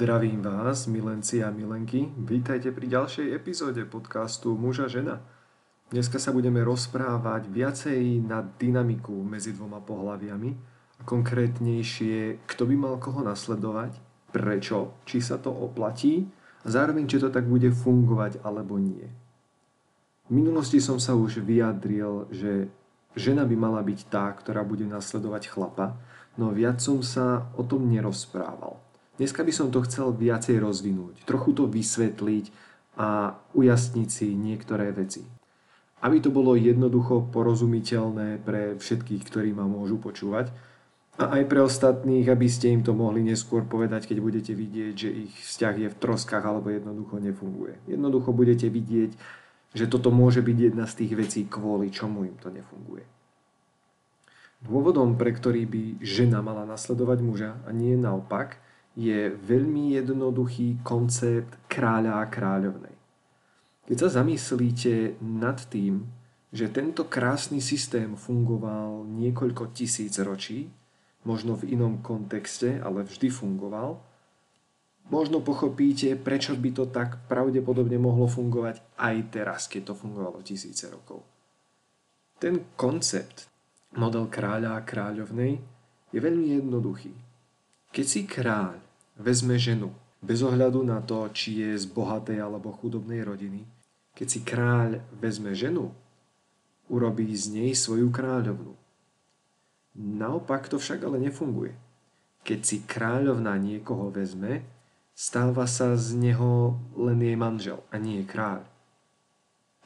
Zdravím vás, milenci a milenky. Vítajte pri ďalšej epizóde podcastu Muža žena. Dneska sa budeme rozprávať viacej na dynamiku medzi dvoma pohľaviami a konkrétnejšie, kto by mal koho nasledovať, prečo, či sa to oplatí a zároveň, či to tak bude fungovať alebo nie. V minulosti som sa už vyjadril, že žena by mala byť tá, ktorá bude nasledovať chlapa, no viac som sa o tom nerozprával. Dneska by som to chcel viacej rozvinúť, trochu to vysvetliť a ujasniť si niektoré veci. Aby to bolo jednoducho porozumiteľné pre všetkých, ktorí ma môžu počúvať a aj pre ostatných, aby ste im to mohli neskôr povedať, keď budete vidieť, že ich vzťah je v troskách alebo jednoducho nefunguje. Jednoducho budete vidieť, že toto môže byť jedna z tých vecí, kvôli čomu im to nefunguje. Dôvodom, pre ktorý by žena mala nasledovať muža a nie naopak – je veľmi jednoduchý koncept kráľa a kráľovnej. Keď sa zamyslíte nad tým, že tento krásny systém fungoval niekoľko tisíc ročí, možno v inom kontexte, ale vždy fungoval, možno pochopíte, prečo by to tak pravdepodobne mohlo fungovať aj teraz, keď to fungovalo tisíce rokov. Ten koncept, model kráľa a kráľovnej, je veľmi jednoduchý. Keď si kráľ vezme ženu, bez ohľadu na to, či je z bohatej alebo chudobnej rodiny, keď si kráľ vezme ženu, urobí z nej svoju kráľovnu. Naopak to však ale nefunguje. Keď si kráľovna niekoho vezme, stáva sa z neho len jej manžel a nie kráľ.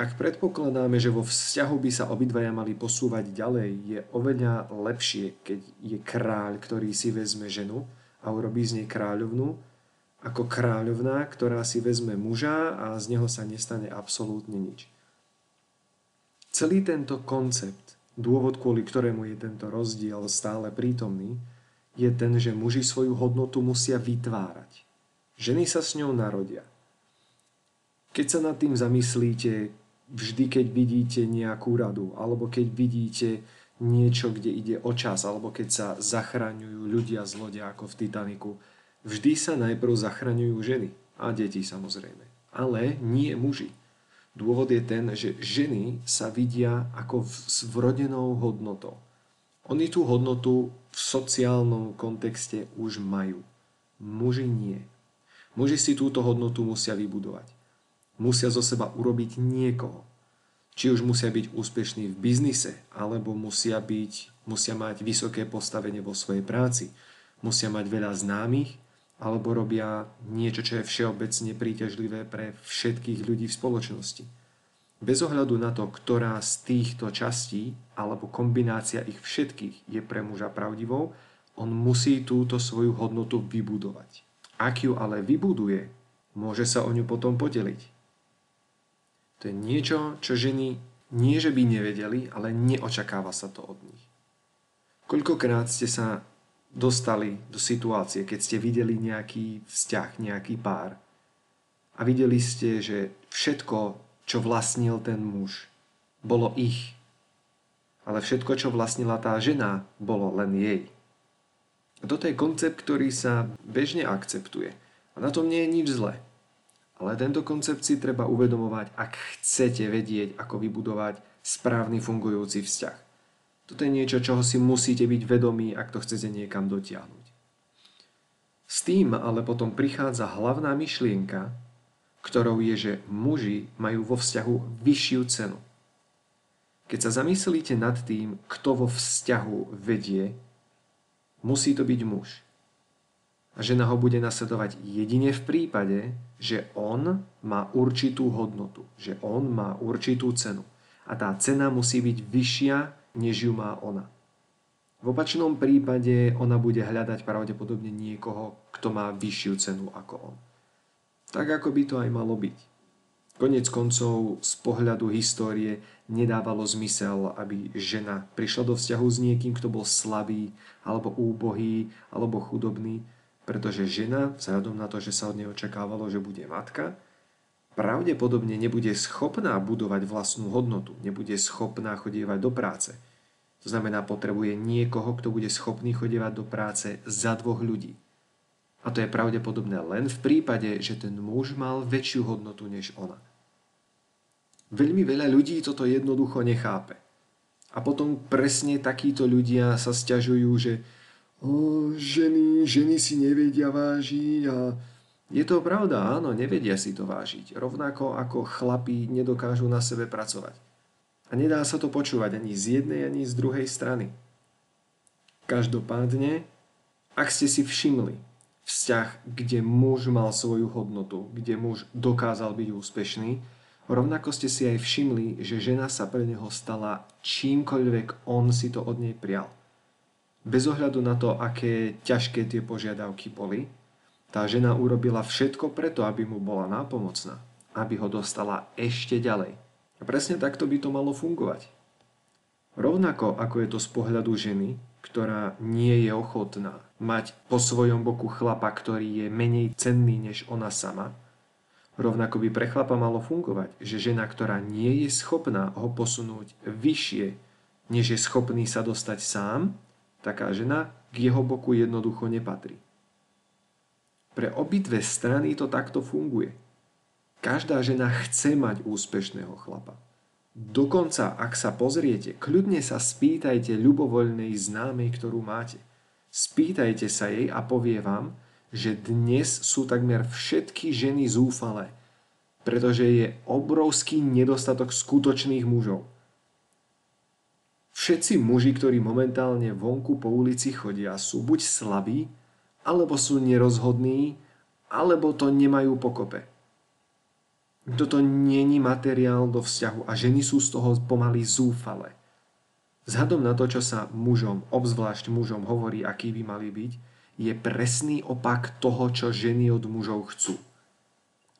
Ak predpokladáme, že vo vzťahu by sa obidvaja mali posúvať ďalej, je oveľa lepšie, keď je kráľ, ktorý si vezme ženu, a urobí z nej kráľovnú, ako kráľovná, ktorá si vezme muža a z neho sa nestane absolútne nič. Celý tento koncept, dôvod kvôli ktorému je tento rozdiel stále prítomný, je ten, že muži svoju hodnotu musia vytvárať. Ženy sa s ňou narodia. Keď sa nad tým zamyslíte, vždy keď vidíte nejakú radu, alebo keď vidíte niečo, kde ide o čas, alebo keď sa zachraňujú ľudia z lode ako v Titaniku, vždy sa najprv zachraňujú ženy a deti samozrejme. Ale nie muži. Dôvod je ten, že ženy sa vidia ako s vrodenou hodnotou. Oni tú hodnotu v sociálnom kontexte už majú. Muži nie. Muži si túto hodnotu musia vybudovať. Musia zo seba urobiť niekoho. Či už musia byť úspešní v biznise, alebo musia, byť, musia mať vysoké postavenie vo svojej práci, musia mať veľa známych, alebo robia niečo, čo je všeobecne príťažlivé pre všetkých ľudí v spoločnosti. Bez ohľadu na to, ktorá z týchto častí alebo kombinácia ich všetkých je pre muža pravdivou, on musí túto svoju hodnotu vybudovať. Ak ju ale vybuduje, môže sa o ňu potom podeliť. To je niečo, čo ženy nie, že by nevedeli, ale neočakáva sa to od nich. Koľkokrát ste sa dostali do situácie, keď ste videli nejaký vzťah, nejaký pár a videli ste, že všetko, čo vlastnil ten muž, bolo ich. Ale všetko, čo vlastnila tá žena, bolo len jej. A toto je koncept, ktorý sa bežne akceptuje. A na tom nie je nič zlé. Ale tento koncept si treba uvedomovať, ak chcete vedieť, ako vybudovať správny fungujúci vzťah. Toto je niečo, čoho si musíte byť vedomí, ak to chcete niekam dotiahnuť. S tým ale potom prichádza hlavná myšlienka, ktorou je, že muži majú vo vzťahu vyššiu cenu. Keď sa zamyslíte nad tým, kto vo vzťahu vedie, musí to byť muž a žena ho bude nasledovať jedine v prípade, že on má určitú hodnotu, že on má určitú cenu. A tá cena musí byť vyššia, než ju má ona. V opačnom prípade ona bude hľadať pravdepodobne niekoho, kto má vyššiu cenu ako on. Tak ako by to aj malo byť. Konec koncov z pohľadu histórie nedávalo zmysel, aby žena prišla do vzťahu s niekým, kto bol slabý, alebo úbohý, alebo chudobný, pretože žena, vzhľadom na to, že sa od nej očakávalo, že bude matka, pravdepodobne nebude schopná budovať vlastnú hodnotu, nebude schopná chodievať do práce. To znamená, potrebuje niekoho, kto bude schopný chodievať do práce za dvoch ľudí. A to je pravdepodobné len v prípade, že ten muž mal väčšiu hodnotu než ona. Veľmi veľa ľudí toto jednoducho nechápe. A potom presne takíto ľudia sa stiažujú, že o, ženy, ženy si nevedia vážiť a je to pravda, áno, nevedia si to vážiť. Rovnako ako chlapí nedokážu na sebe pracovať. A nedá sa to počúvať ani z jednej, ani z druhej strany. Každopádne, ak ste si všimli vzťah, kde muž mal svoju hodnotu, kde muž dokázal byť úspešný, rovnako ste si aj všimli, že žena sa pre neho stala čímkoľvek on si to od nej prial. Bez ohľadu na to, aké ťažké tie požiadavky boli, tá žena urobila všetko preto, aby mu bola nápomocná, aby ho dostala ešte ďalej. A presne takto by to malo fungovať. Rovnako ako je to z pohľadu ženy, ktorá nie je ochotná mať po svojom boku chlapa, ktorý je menej cenný než ona sama, rovnako by pre chlapa malo fungovať, že žena, ktorá nie je schopná ho posunúť vyššie, než je schopný sa dostať sám, taká žena k jeho boku jednoducho nepatrí. Pre obidve strany to takto funguje. Každá žena chce mať úspešného chlapa. Dokonca, ak sa pozriete, kľudne sa spýtajte ľubovoľnej známej, ktorú máte. Spýtajte sa jej a povie vám, že dnes sú takmer všetky ženy zúfalé, pretože je obrovský nedostatok skutočných mužov. Všetci muži, ktorí momentálne vonku po ulici chodia, sú buď slabí, alebo sú nerozhodní, alebo to nemajú pokope. Toto není materiál do vzťahu a ženy sú z toho pomaly zúfale. Vzhľadom na to, čo sa mužom, obzvlášť mužom hovorí, aký by mali byť, je presný opak toho, čo ženy od mužov chcú.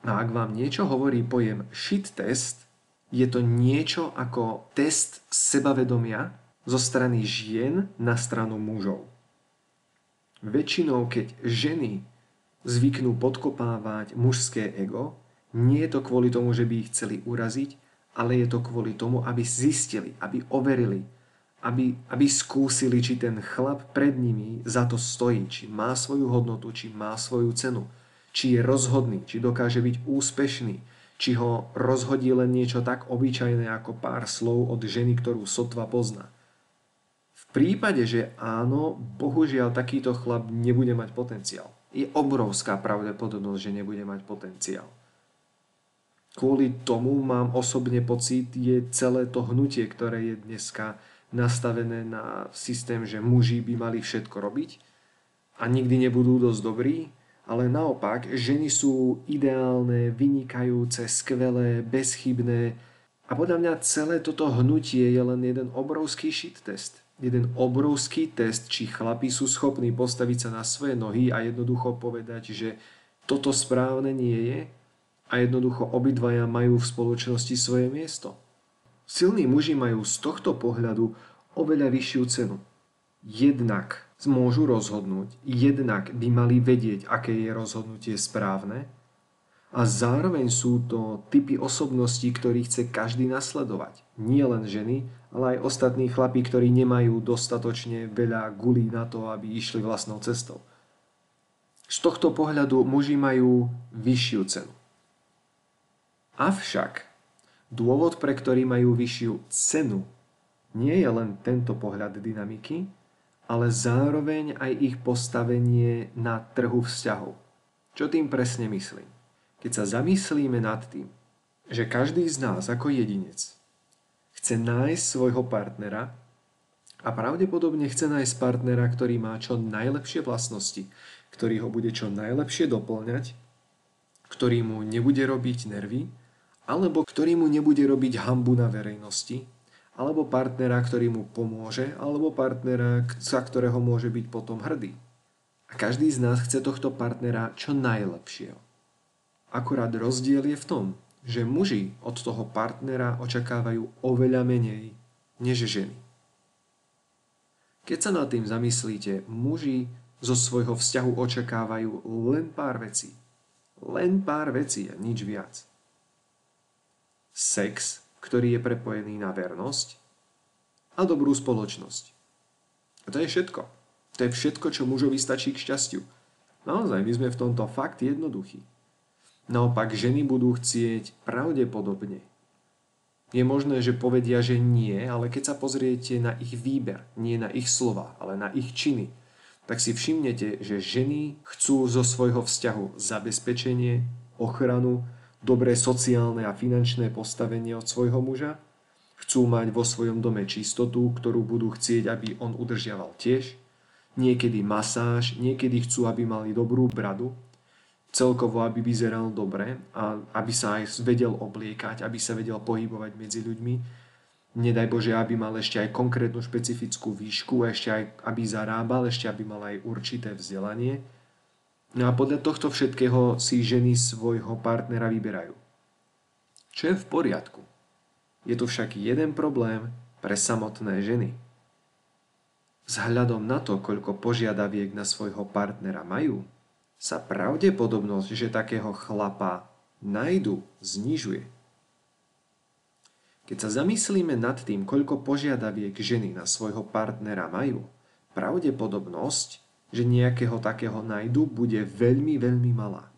A ak vám niečo hovorí pojem shit test, je to niečo ako test sebavedomia zo strany žien na stranu mužov. Väčšinou, keď ženy zvyknú podkopávať mužské ego, nie je to kvôli tomu, že by ich chceli uraziť, ale je to kvôli tomu, aby zistili, aby overili, aby, aby skúsili, či ten chlap pred nimi za to stojí, či má svoju hodnotu, či má svoju cenu, či je rozhodný, či dokáže byť úspešný, či ho rozhodí len niečo tak obyčajné ako pár slov od ženy, ktorú sotva pozná. V prípade, že áno, bohužiaľ takýto chlap nebude mať potenciál. Je obrovská pravdepodobnosť, že nebude mať potenciál kvôli tomu mám osobne pocit, je celé to hnutie, ktoré je dneska nastavené na systém, že muži by mali všetko robiť a nikdy nebudú dosť dobrí, ale naopak, ženy sú ideálne, vynikajúce, skvelé, bezchybné a podľa mňa celé toto hnutie je len jeden obrovský shit test. Jeden obrovský test, či chlapi sú schopní postaviť sa na svoje nohy a jednoducho povedať, že toto správne nie je a jednoducho obidvaja majú v spoločnosti svoje miesto. Silní muži majú z tohto pohľadu oveľa vyššiu cenu. Jednak môžu rozhodnúť, jednak by mali vedieť, aké je rozhodnutie správne a zároveň sú to typy osobností, ktorých chce každý nasledovať. Nie len ženy, ale aj ostatní chlapí, ktorí nemajú dostatočne veľa gulí na to, aby išli vlastnou cestou. Z tohto pohľadu muži majú vyššiu cenu. Avšak dôvod, pre ktorý majú vyššiu cenu, nie je len tento pohľad dynamiky, ale zároveň aj ich postavenie na trhu vzťahov. Čo tým presne myslím? Keď sa zamyslíme nad tým, že každý z nás ako jedinec chce nájsť svojho partnera a pravdepodobne chce nájsť partnera, ktorý má čo najlepšie vlastnosti, ktorý ho bude čo najlepšie doplňať, ktorý mu nebude robiť nervy, alebo ktorý mu nebude robiť hambu na verejnosti, alebo partnera, ktorý mu pomôže, alebo partnera, za ktorého môže byť potom hrdý. A každý z nás chce tohto partnera čo najlepšieho. Akurát rozdiel je v tom, že muži od toho partnera očakávajú oveľa menej než ženy. Keď sa nad tým zamyslíte, muži zo svojho vzťahu očakávajú len pár vecí. Len pár vecí a nič viac sex, ktorý je prepojený na vernosť a dobrú spoločnosť. A to je všetko. To je všetko, čo mužovi stačí k šťastiu. Naozaj, my sme v tomto fakt jednoduchí. Naopak ženy budú chcieť pravdepodobne. Je možné, že povedia, že nie, ale keď sa pozriete na ich výber, nie na ich slova, ale na ich činy, tak si všimnete, že ženy chcú zo svojho vzťahu zabezpečenie, ochranu, dobré sociálne a finančné postavenie od svojho muža, chcú mať vo svojom dome čistotu, ktorú budú chcieť, aby on udržiaval tiež, niekedy masáž, niekedy chcú, aby mali dobrú bradu, celkovo, aby vyzeral dobre a aby sa aj vedel obliekať, aby sa vedel pohybovať medzi ľuďmi. Nedaj Bože, aby mal ešte aj konkrétnu špecifickú výšku, ešte aj aby zarábal, ešte aby mal aj určité vzdelanie. No a podľa tohto všetkého si ženy svojho partnera vyberajú. Čo je v poriadku. Je tu však jeden problém pre samotné ženy. Vzhľadom na to, koľko požiadaviek na svojho partnera majú, sa pravdepodobnosť, že takého chlapa najdu, znižuje. Keď sa zamyslíme nad tým, koľko požiadaviek ženy na svojho partnera majú, pravdepodobnosť, že nejakého takého najdu, bude veľmi, veľmi malá.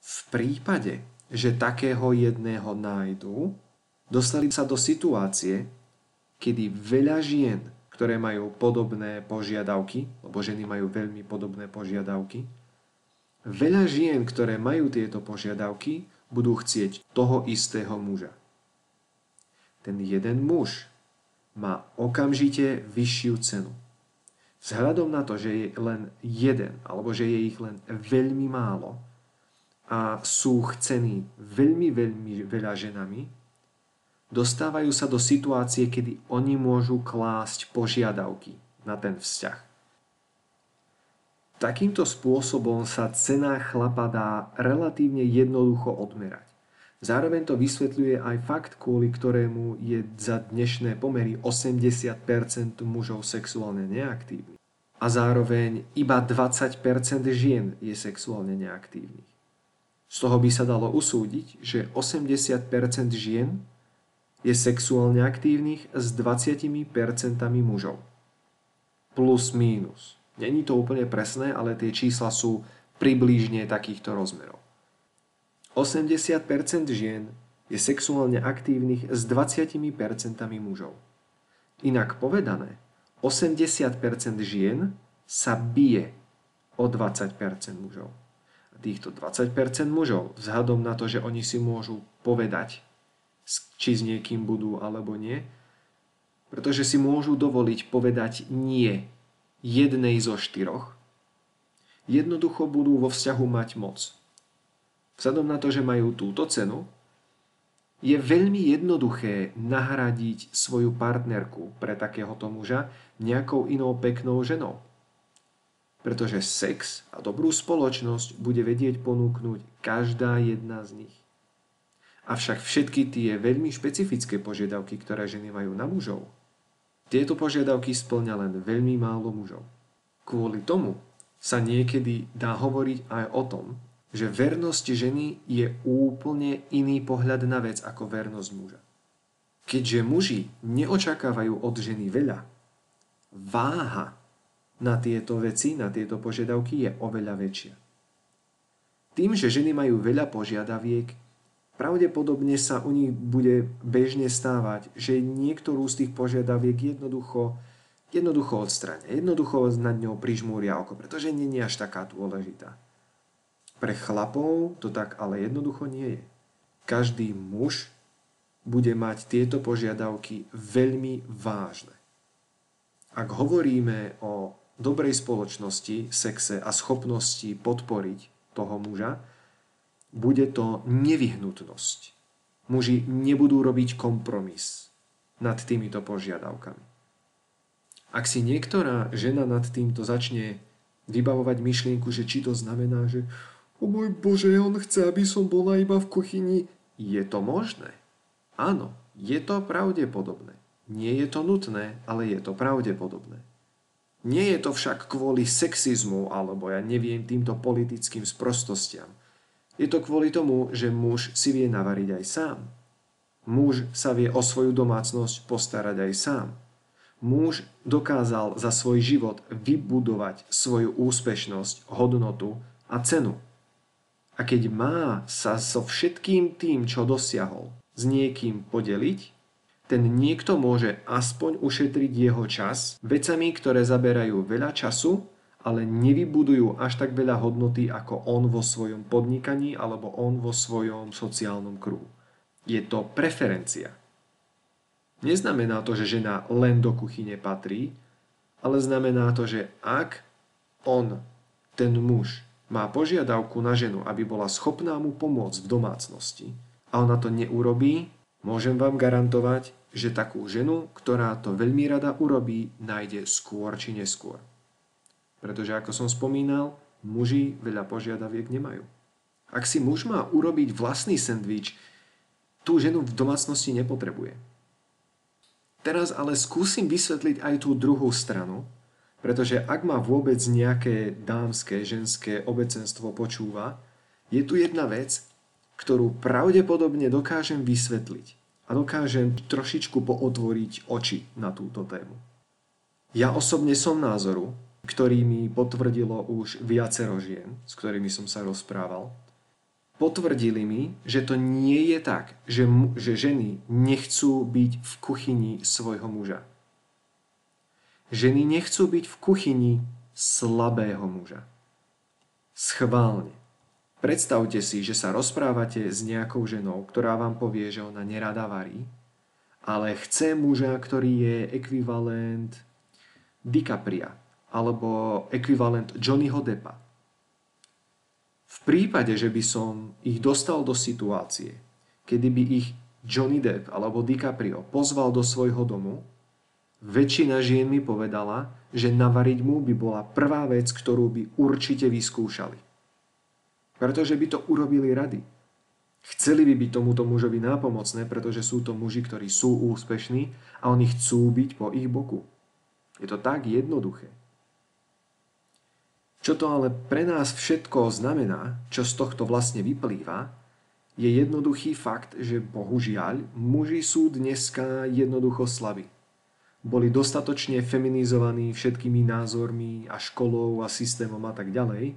V prípade, že takého jedného nájdu, dostali sa do situácie, kedy veľa žien, ktoré majú podobné požiadavky, lebo ženy majú veľmi podobné požiadavky, Veľa žien, ktoré majú tieto požiadavky, budú chcieť toho istého muža. Ten jeden muž má okamžite vyššiu cenu. Vzhľadom na to, že je len jeden, alebo že je ich len veľmi málo a sú chcení veľmi, veľmi veľa ženami, dostávajú sa do situácie, kedy oni môžu klásť požiadavky na ten vzťah. Takýmto spôsobom sa cena chlapa dá relatívne jednoducho odmerať. Zároveň to vysvetľuje aj fakt, kvôli ktorému je za dnešné pomery 80% mužov sexuálne neaktívnych. A zároveň iba 20% žien je sexuálne neaktívnych. Z toho by sa dalo usúdiť, že 80% žien je sexuálne aktívnych s 20% mužov. Plus mínus. Není to úplne presné, ale tie čísla sú približne takýchto rozmerov. 80% žien je sexuálne aktívnych s 20% mužov. Inak povedané, 80% žien sa bije o 20% mužov. A týchto 20% mužov, vzhľadom na to, že oni si môžu povedať, či s niekým budú alebo nie, pretože si môžu dovoliť povedať nie jednej zo štyroch, jednoducho budú vo vzťahu mať moc. Vzhľadom na to, že majú túto cenu, je veľmi jednoduché nahradiť svoju partnerku pre takéhoto muža nejakou inou peknou ženou. Pretože sex a dobrú spoločnosť bude vedieť ponúknuť každá jedna z nich. Avšak všetky tie veľmi špecifické požiadavky, ktoré ženy majú na mužov, tieto požiadavky splňa len veľmi málo mužov. Kvôli tomu sa niekedy dá hovoriť aj o tom, že vernosť ženy je úplne iný pohľad na vec ako vernosť muža. Keďže muži neočakávajú od ženy veľa, váha na tieto veci, na tieto požiadavky je oveľa väčšia. Tým, že ženy majú veľa požiadaviek, pravdepodobne sa u nich bude bežne stávať, že niektorú z tých požiadaviek jednoducho, jednoducho odstrania, jednoducho nad ňou prižmúria oko, pretože nie je až taká dôležitá. Pre chlapov to tak ale jednoducho nie je. Každý muž bude mať tieto požiadavky veľmi vážne. Ak hovoríme o dobrej spoločnosti, sexe a schopnosti podporiť toho muža, bude to nevyhnutnosť. Muži nebudú robiť kompromis nad týmito požiadavkami. Ak si niektorá žena nad týmto začne vybavovať myšlienku, že či to znamená, že o môj Bože, on chce, aby som bola iba v kuchyni, je to možné? Áno, je to pravdepodobné. Nie je to nutné, ale je to pravdepodobné. Nie je to však kvôli sexizmu alebo ja neviem týmto politickým sprostostiam, je to kvôli tomu, že muž si vie navariť aj sám. Muž sa vie o svoju domácnosť postarať aj sám. Muž dokázal za svoj život vybudovať svoju úspešnosť, hodnotu a cenu. A keď má sa so všetkým tým, čo dosiahol, s niekým podeliť, ten niekto môže aspoň ušetriť jeho čas vecami, ktoré zaberajú veľa času, ale nevybudujú až tak veľa hodnoty ako on vo svojom podnikaní alebo on vo svojom sociálnom kruhu. Je to preferencia. Neznamená to, že žena len do kuchyne patrí, ale znamená to, že ak on, ten muž, má požiadavku na ženu, aby bola schopná mu pomôcť v domácnosti a ona to neurobí, môžem vám garantovať, že takú ženu, ktorá to veľmi rada urobí, nájde skôr či neskôr. Pretože ako som spomínal, muži veľa požiadaviek nemajú. Ak si muž má urobiť vlastný sendvič, tú ženu v domácnosti nepotrebuje. Teraz ale skúsim vysvetliť aj tú druhú stranu, pretože ak ma vôbec nejaké dámske, ženské obecenstvo počúva, je tu jedna vec, ktorú pravdepodobne dokážem vysvetliť a dokážem trošičku pootvoriť oči na túto tému. Ja osobne som názoru, ktorý mi potvrdilo už viacero žien, s ktorými som sa rozprával, potvrdili mi, že to nie je tak, že, že ženy nechcú byť v kuchyni svojho muža. Ženy nechcú byť v kuchyni slabého muža. Schválne. Predstavte si, že sa rozprávate s nejakou ženou, ktorá vám povie, že ona nerada varí, ale chce muža, ktorý je ekvivalent DiCapria alebo ekvivalent Johnnyho Deppa v prípade, že by som ich dostal do situácie, kedy by ich Johnny Depp alebo DiCaprio pozval do svojho domu, väčšina žien mi povedala, že navariť mu by bola prvá vec, ktorú by určite vyskúšali. Pretože by to urobili rady. Chceli by byť tomuto mužovi nápomocné, pretože sú to muži, ktorí sú úspešní a oni chcú byť po ich boku. Je to tak jednoduché. Čo to ale pre nás všetko znamená, čo z tohto vlastne vyplýva, je jednoduchý fakt, že bohužiaľ muži sú dneska jednoducho slabí. Boli dostatočne feminizovaní všetkými názormi a školou a systémom a tak ďalej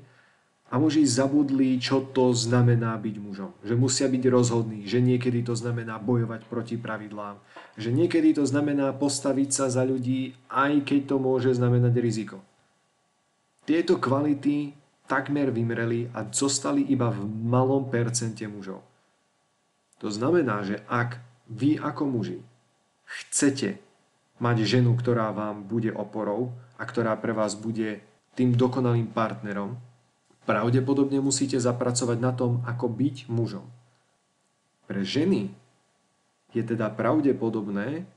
a muži zabudli, čo to znamená byť mužom. Že musia byť rozhodní, že niekedy to znamená bojovať proti pravidlám, že niekedy to znamená postaviť sa za ľudí, aj keď to môže znamenať riziko. Tieto kvality takmer vymreli a zostali iba v malom percente mužov. To znamená, že ak vy ako muži chcete mať ženu, ktorá vám bude oporou a ktorá pre vás bude tým dokonalým partnerom, pravdepodobne musíte zapracovať na tom, ako byť mužom. Pre ženy je teda pravdepodobné,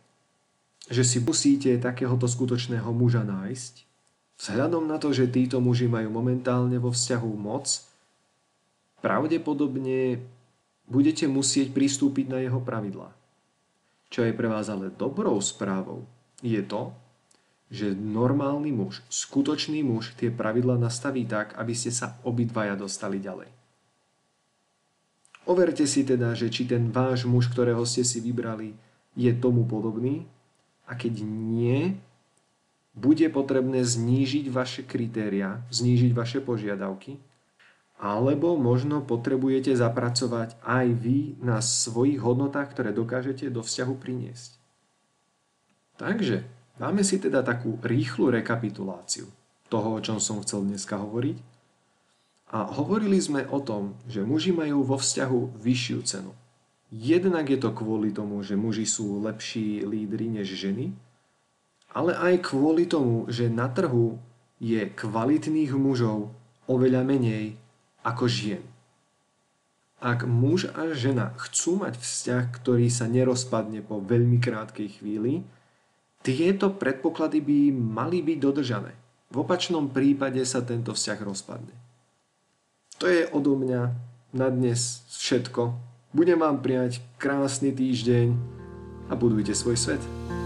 že si musíte takéhoto skutočného muža nájsť, Vzhľadom na to, že títo muži majú momentálne vo vzťahu moc, pravdepodobne budete musieť pristúpiť na jeho pravidlá. Čo je pre vás ale dobrou správou, je to, že normálny muž, skutočný muž tie pravidla nastaví tak, aby ste sa obidvaja dostali ďalej. Overte si teda, že či ten váš muž, ktorého ste si vybrali, je tomu podobný a keď nie, bude potrebné znížiť vaše kritéria, znížiť vaše požiadavky, alebo možno potrebujete zapracovať aj vy na svojich hodnotách, ktoré dokážete do vzťahu priniesť. Takže dáme si teda takú rýchlu rekapituláciu toho, o čom som chcel dneska hovoriť. A hovorili sme o tom, že muži majú vo vzťahu vyššiu cenu. Jednak je to kvôli tomu, že muži sú lepší lídri než ženy, ale aj kvôli tomu, že na trhu je kvalitných mužov oveľa menej ako žien. Ak muž a žena chcú mať vzťah, ktorý sa nerozpadne po veľmi krátkej chvíli, tieto predpoklady by mali byť dodržané. V opačnom prípade sa tento vzťah rozpadne. To je odo mňa na dnes všetko. Budem vám prijať krásny týždeň a budujte svoj svet.